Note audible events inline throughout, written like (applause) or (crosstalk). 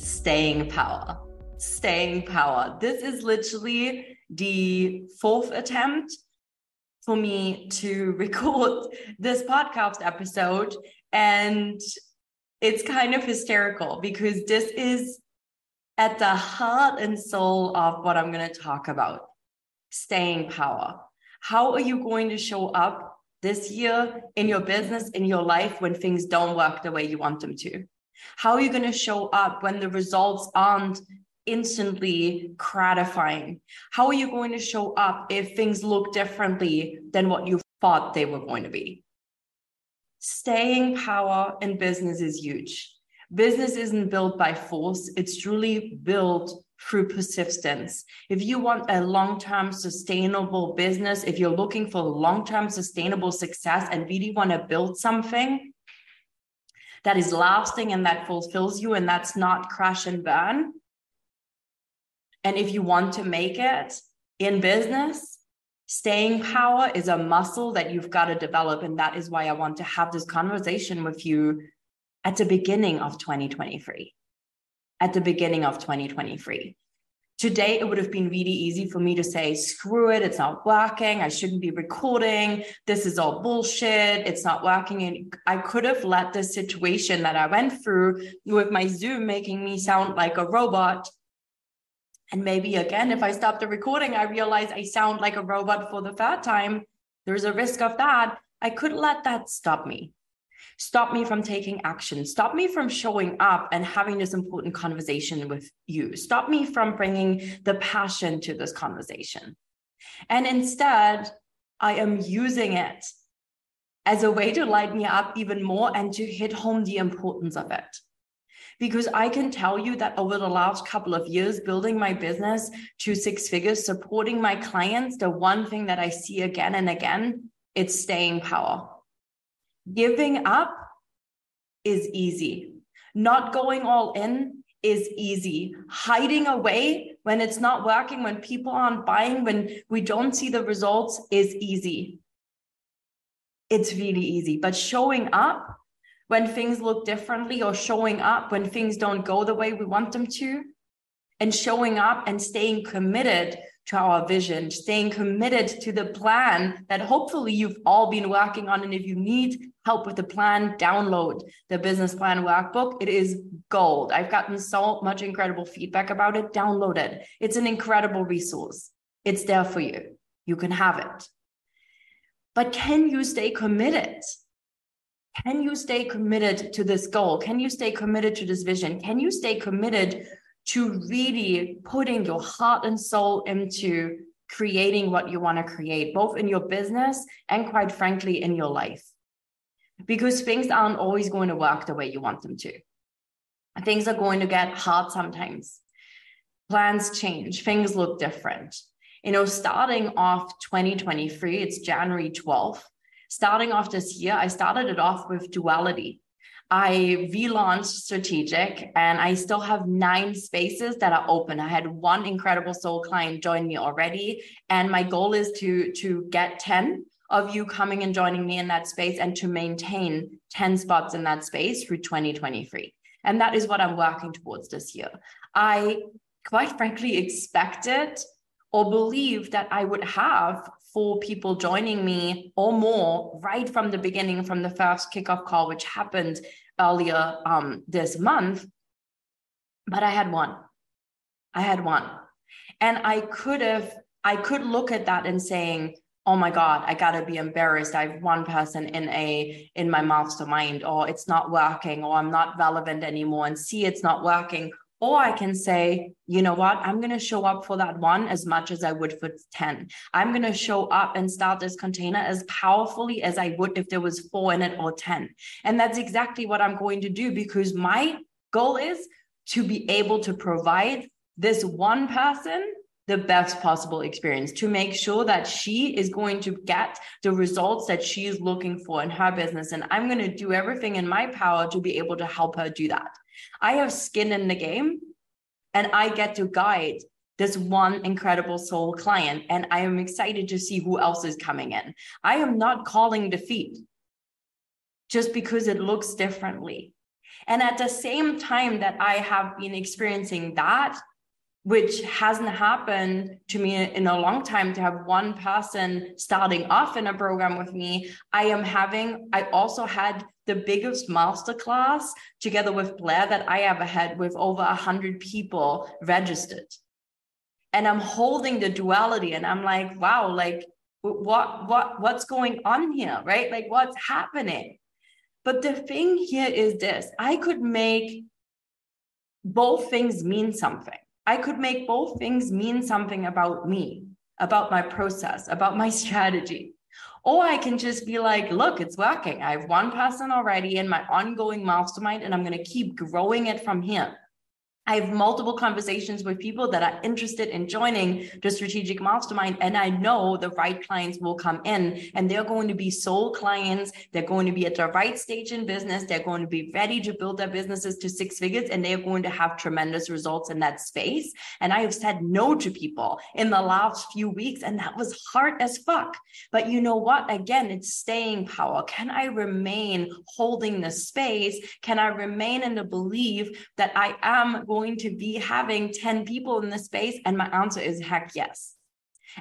staying power. Staying power. This is literally the fourth attempt for me to (laughs) record this podcast episode. And it's kind of hysterical because this is at the heart and soul of what I'm going to talk about staying power. How are you going to show up this year in your business, in your life, when things don't work the way you want them to? How are you going to show up when the results aren't instantly gratifying? How are you going to show up if things look differently than what you thought they were going to be? Staying power in business is huge. Business isn't built by force, it's truly built through persistence. If you want a long term sustainable business, if you're looking for long term sustainable success and really want to build something that is lasting and that fulfills you and that's not crash and burn, and if you want to make it in business, staying power is a muscle that you've got to develop. And that is why I want to have this conversation with you at the beginning of 2023. At the beginning of 2023. Today, it would have been really easy for me to say, screw it, it's not working. I shouldn't be recording. This is all bullshit. It's not working. And I could have let the situation that I went through with my Zoom making me sound like a robot and maybe again, if I stop the recording, I realize I sound like a robot for the third time. There's a risk of that. I could let that stop me, stop me from taking action, stop me from showing up and having this important conversation with you, stop me from bringing the passion to this conversation. And instead, I am using it as a way to light me up even more and to hit home the importance of it because I can tell you that over the last couple of years, building my business to six figures, supporting my clients, the one thing that I see again and again, it's staying power. Giving up is easy. Not going all in is easy. Hiding away when it's not working, when people aren't buying, when we don't see the results is easy. It's really easy. But showing up when things look differently or showing up when things don't go the way we want them to and showing up and staying committed to our vision, staying committed to the plan that hopefully you've all been working on. And if you need help with the plan, download the business plan workbook. It is gold. I've gotten so much incredible feedback about it. Download it. It's an incredible resource. It's there for you. You can have it. But can you stay committed? Can you stay committed to this goal? Can you stay committed to this vision? Can you stay committed to really putting your heart and soul into creating what you want to create, both in your business and quite frankly, in your life? Because things aren't always going to work the way you want them to. Things are going to get hard sometimes. Plans change, things look different. You know, starting off 2023, it's January 12th starting off this year, I started it off with duality. I relaunched strategic and I still have nine spaces that are open. I had one incredible soul client join me already. And my goal is to, to get 10 of you coming and joining me in that space and to maintain 10 spots in that space through 2023. And that is what I'm working towards this year. I quite frankly expected or believed that I would have four people joining me or more right from the beginning, from the first kickoff call, which happened earlier um, this month. But I had one. I had one. And I could have, I could look at that and saying, oh my god i gotta be embarrassed i have one person in a in my mastermind or it's not working or i'm not relevant anymore and see it's not working or I can say, you know what, I'm going to show up for that one as much as I would for 10. I'm going to show up and start this container as powerfully as I would if there was four in it or 10. And that's exactly what I'm going to do because my goal is to be able to provide this one person the best possible experience to make sure that she is going to get the results that she is looking for in her business. And I'm going to do everything in my power to be able to help her do that. I have skin in the game and I get to guide this one incredible soul client. And I am excited to see who else is coming in. I am not calling defeat just because it looks differently. And at the same time that I have been experiencing that, which hasn't happened to me in a long time to have one person starting off in a program with me i am having i also had the biggest masterclass together with blair that i ever had with over 100 people registered. And i'm holding the duality and i'm like wow like what what what's going on here right? Like what's happening? But the thing here is this i could make both things mean something. I could make both things mean something about me, about my process, about my (laughs) strategy. Or I can just be like, look, it's working. I have one person already in my ongoing mastermind, and I'm going to keep growing it from here. I have multiple conversations with people that are interested in joining the strategic mastermind. And I know the right clients will come in and they're going to be soul clients. They're going to be at the right stage in business. They're going to be ready to build their businesses to six figures and they're going to have tremendous results in that space. And I have said no to people in the last few weeks, and that was hard as fuck. But you know what? Again, it's staying power. Can I remain holding the space? Can I remain in the belief that I am going going to be having 10 people in the space? And my answer is heck yes.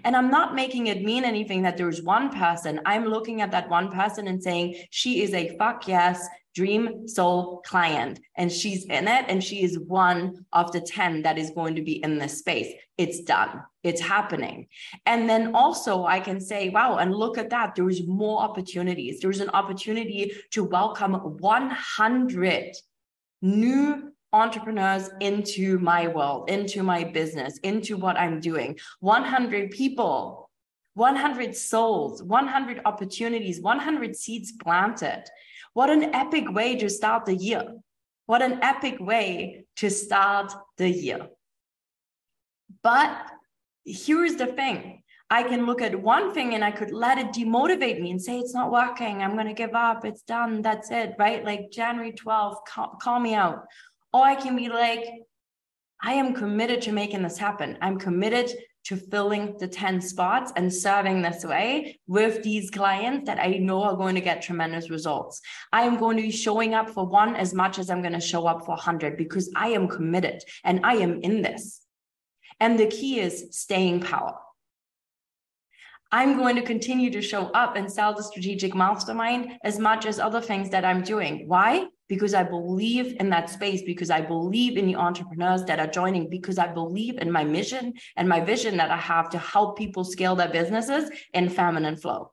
And I'm not making it mean anything that there's one person. I'm looking at that one person and saying, she is a fuck yes dream soul client. And she's in it. And she is one of the 10 that is going to be in this space. It's done. It's happening. And then also I can say, wow, and look at that. There's more opportunities. There's an opportunity to welcome 100 new entrepreneurs into my world, into my business, into what I'm doing. 100 people, 100 souls, 100 opportunities, 100 seeds planted. What an epic way to start the year. What an epic way to start the year. But here's the thing I can look at one thing and I could let it demotivate me and say, it's not working. I'm going to give up. It's done. That's it. Right. Like January 12th, call, call me out. Or I can be like, I am committed to making this happen. I'm committed to filling the 10 spots and serving this way with these clients that I know are going to get tremendous results. I am going to be showing up for one as much as I'm going to show up for 100 because I am committed and I am in this. And the key is staying power. I'm going to continue to show up and sell the strategic mastermind as much as other things that I'm doing. Why? Because I believe in that space, because I believe in the entrepreneurs that are joining, because I believe in my mission and my vision that I have to help people scale their businesses in feminine flow.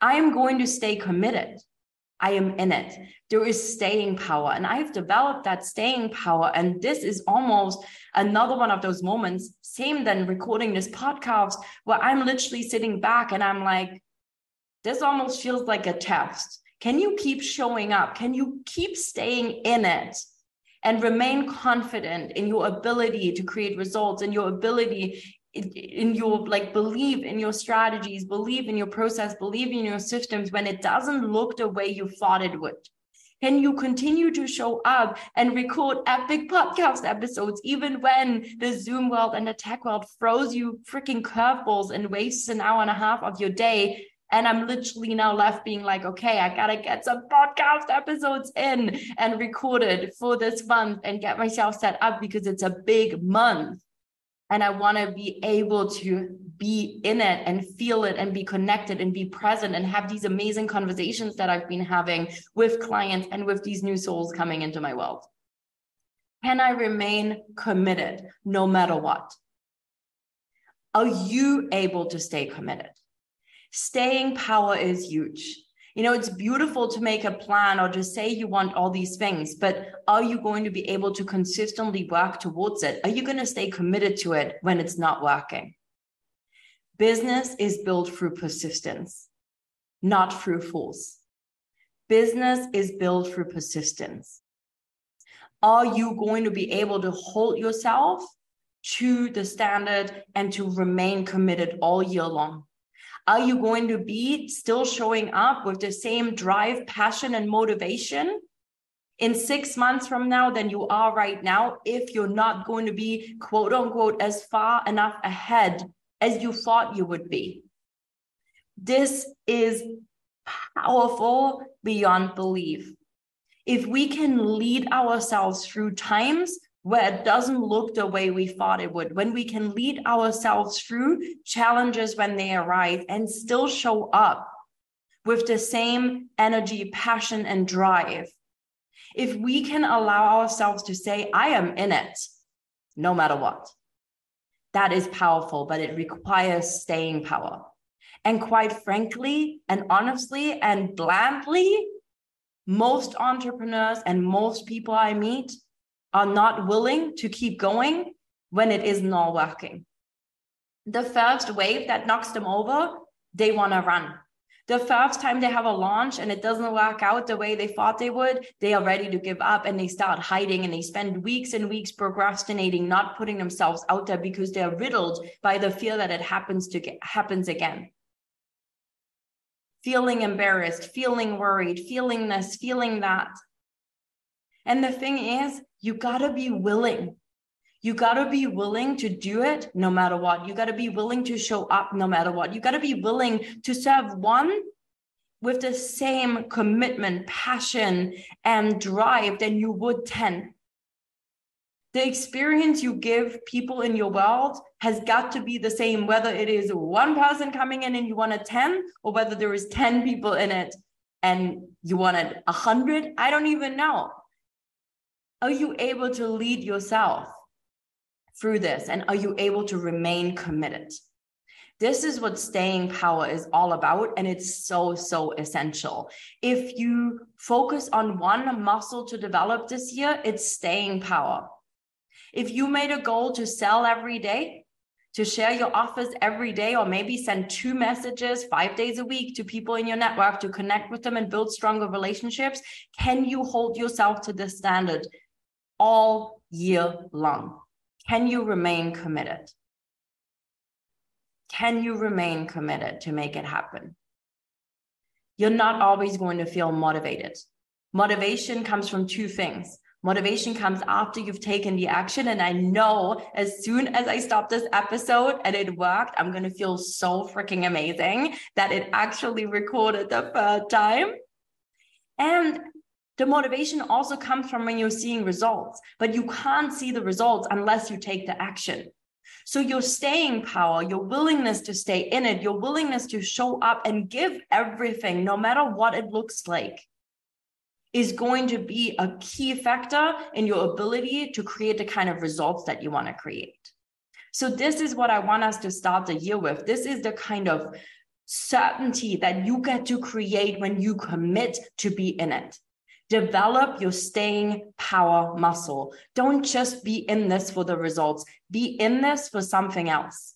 I am going to stay committed I am in it. There is staying power. And I've developed that staying power. And this is almost another one of those moments, same than recording this podcast, where I'm literally sitting back and I'm like, this almost feels like a test. Can you keep showing up? Can you keep staying in it? and remain confident in your ability to create results and your ability in your like believe in your strategies believe in your process believe in your systems when it doesn't look the way you thought it would can you continue to show up and record epic podcast episodes even when the zoom world and the tech world throws you freaking curveballs and wastes an hour and a half of your day and I'm literally now left being like, okay, I gotta get some podcast episodes in and recorded for this month and get myself set up because it's a big month and I want to be able to be in it and feel it and be connected and be present and have these amazing conversations that I've been having with clients and with these new souls coming into my world. Can I remain committed no matter what? Are you able to stay committed? Staying power is huge. You know, it's beautiful to make a plan or to say you want all these things, but are you going to be able to consistently work towards it? Are you going to stay committed to it when it's not working? Business is built through persistence, not through force. Business is built through persistence. Are you going to be able to hold yourself to the standard and to remain committed all year long? Are you going to be still showing up with the same drive, passion, and motivation in six months from now than you are right now if you're not going to be, quote unquote, as far enough ahead as you thought you would be? This is powerful beyond belief. If we can lead ourselves through times where it doesn't look the way we thought it would, when we can lead ourselves through challenges when they arise and still show up with the same energy, passion, and drive, if we can allow ourselves to say, I am in it, no matter what, that is powerful, but it requires staying power. And quite frankly, and honestly, and blandly, most entrepreneurs and most people I meet are not willing to keep going when it is not working. The first wave that knocks them over, they want to run. The first time they have a launch and it doesn't work out the way they thought they would, they are ready to give up and they start hiding and they spend weeks and weeks procrastinating, not putting themselves out there because they're riddled by the fear that it happens to get, happens again feeling embarrassed, feeling worried, feeling this, feeling that. And the thing is, you got to be willing. You got to be willing to do it no matter what. You got to be willing to show up no matter what. You got to be willing to serve one with the same commitment, passion, and drive than you would 10 the experience you give people in your world has got to be the same, whether it is one person coming in and you want a 10, or whether there is 10 people in it and you want a 100. I don't even know. Are you able to lead yourself through this? And are you able to remain committed? This is what staying power is all about. And it's so, so essential. If you focus on one muscle to develop this year, it's staying power. If you made a goal to sell every day, to share your offers every day, or maybe send two messages five days a week to people in your network to connect with them and build stronger relationships, can you hold yourself to this standard all year long? Can you remain committed? Can you remain committed to make it happen? You're not always going to feel motivated. Motivation comes from two things Motivation comes after you've taken the action. And I know as soon as I stop this episode and it worked, I'm going to feel so freaking amazing that it actually recorded the third time. And the motivation also comes from when you're seeing results, but you can't see the results unless you take the action. So your staying power, your willingness to stay in it, your willingness to show up and give everything, no matter what it looks like, is going to be a key factor in your ability to create the kind of results that you want to create. So, this is what I want us to start the year with. This is the kind of certainty that you get to create when you commit to be in it. Develop your staying power muscle. Don't just be in this for the results, be in this for something else.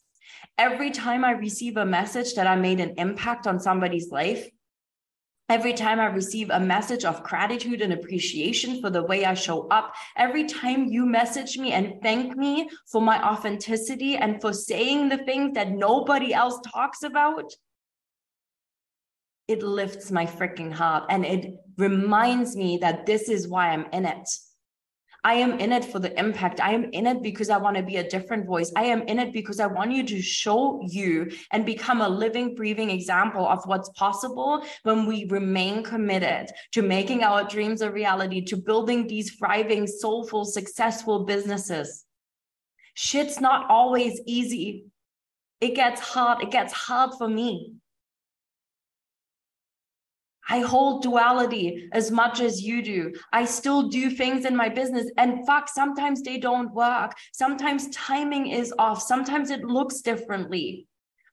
Every time I receive a message that I made an impact on somebody's life, Every time I receive a message of gratitude and appreciation for the way I show up, every time you message me and thank me for my authenticity and for saying the things that nobody else talks about, it lifts my freaking heart and it reminds me that this is why I'm in it. I am in it for the impact. I am in it because I want to be a different voice. I am in it because I want you to show you and become a living, breathing example of what's possible when we remain committed to making our dreams a reality, to building these thriving, soulful, successful businesses. Shit's not always easy. It gets hard. It gets hard for me. I hold duality as much as you do. I still do things in my business. And fuck, sometimes they don't work. Sometimes timing is off. Sometimes it looks differently.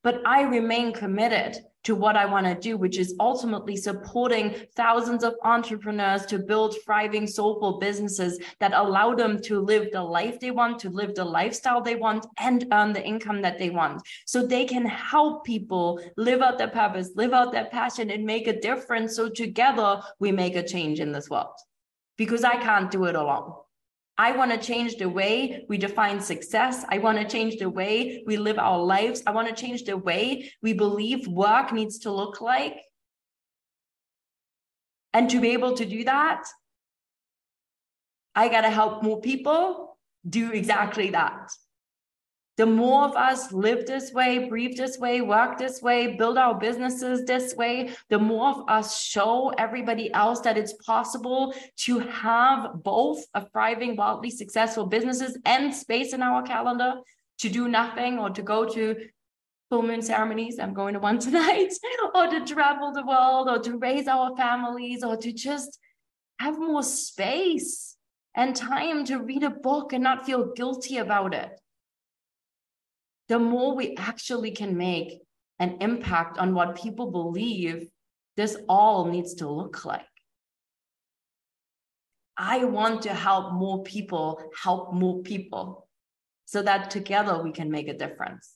But I remain committed to what I want to do, which is ultimately supporting thousands of entrepreneurs to build thriving, soulful businesses that allow them to live the life they want, to live the lifestyle they want, and earn the income that they want. So they can help people live out their purpose, live out their passion, and make a difference. So together we make a change in this world because I can't do it alone. I want to change the way we define success. I want to change the way we live our lives. I want to change the way we believe work needs to look like. And to be able to do that, I got to help more people do exactly that the more of us live this way, breathe this way, work this way, build our businesses this way, the more of us show everybody else that it's possible to have both a thriving, wildly successful businesses and space in our calendar to do nothing or to go to full moon ceremonies. I'm going to one (laughs) tonight, or to travel the world, or to raise our families, or to just have more space and time to read a book and not feel guilty about it the more we actually can make an impact on what people believe this all needs to look like. I want to help more people help more people so that together we can make a difference.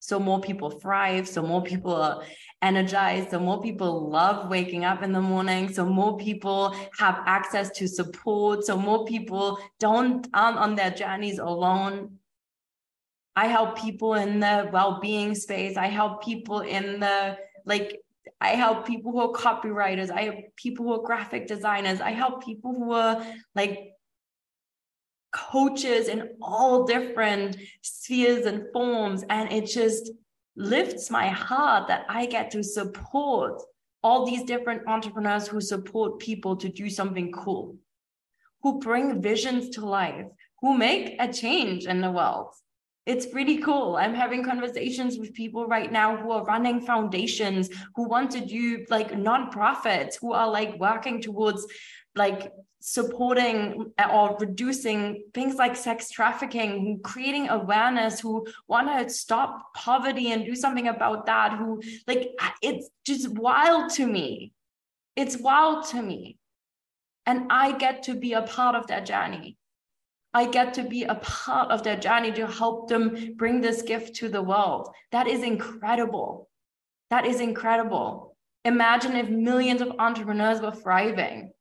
So more people thrive, so more people are energized, so more people love waking up in the morning, so more people have access to support, so more people don't aren't on their journeys alone I help people in the well-being space. I help people in the like I help people who are copywriters. I help people who are graphic designers. I help people who are like coaches in all different spheres and forms. And it just lifts my heart that I get to support all these different entrepreneurs who support people to do something cool, who bring visions to life, who make a change in the world it's pretty cool. I'm having conversations with people right now who are running foundations, who want to do like nonprofits, who are like working towards like supporting uh, or reducing things like sex trafficking, creating awareness, who want to stop poverty and do something about that, who like it's just wild to me. It's wild to me. And I get to be a part of that journey. I get to be a part of their journey to help them bring this gift to the world. That is incredible. That is incredible. Imagine if millions of entrepreneurs were thriving.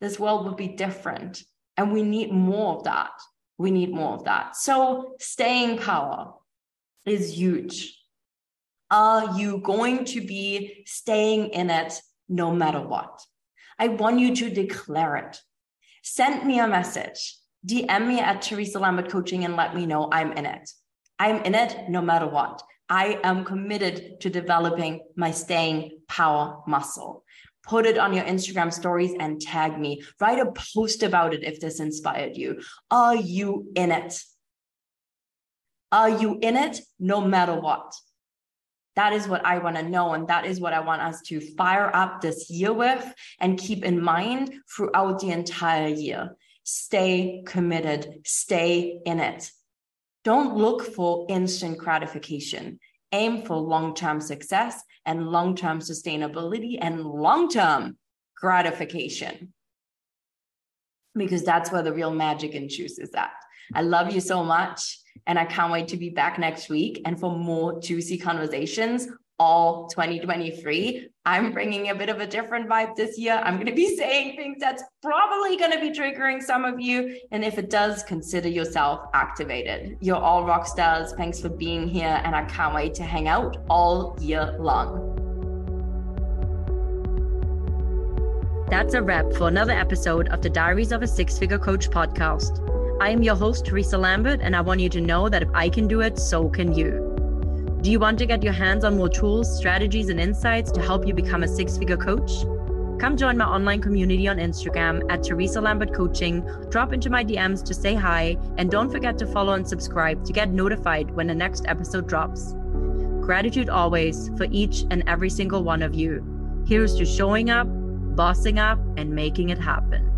This world would be different. And we need more of that. We need more of that. So, staying power is huge. Are you going to be staying in it no matter what? I want you to declare it. Send me a message DM me at Theresa Lambert Coaching and let me know I'm in it. I'm in it no matter what. I am committed to developing my staying power muscle. Put it on your Instagram stories and tag me. Write a post about it if this inspired you. Are you in it? Are you in it no matter what? That is what I want to know. And that is what I want us to fire up this year with and keep in mind throughout the entire year stay committed, stay in it. Don't look for instant gratification. Aim for long term success and long term sustainability and long term gratification. Because that's where the real magic and juice is at. I love you so much. And I can't wait to be back next week and for more juicy conversations all 2023. I'm bringing a bit of a different vibe this year. I'm going to be saying things that's probably going to be triggering some of you. And if it does, consider yourself activated. You're all rock stars. Thanks for being here. And I can't wait to hang out all year long. That's a wrap for another episode of the Diaries of a Six Figure Coach podcast. I am your host, Theresa Lambert, and I want you to know that if I can do it, so can you. Do you want to get your hands on more tools, strategies, and insights to help you become a six figure coach? Come join my online community on Instagram at Theresa Lambert Coaching. Drop into my DMs to say hi, and don't forget to follow and subscribe to get notified when the next episode drops. Gratitude always for each and every single one of you. Here's to showing up, bossing up, and making it happen.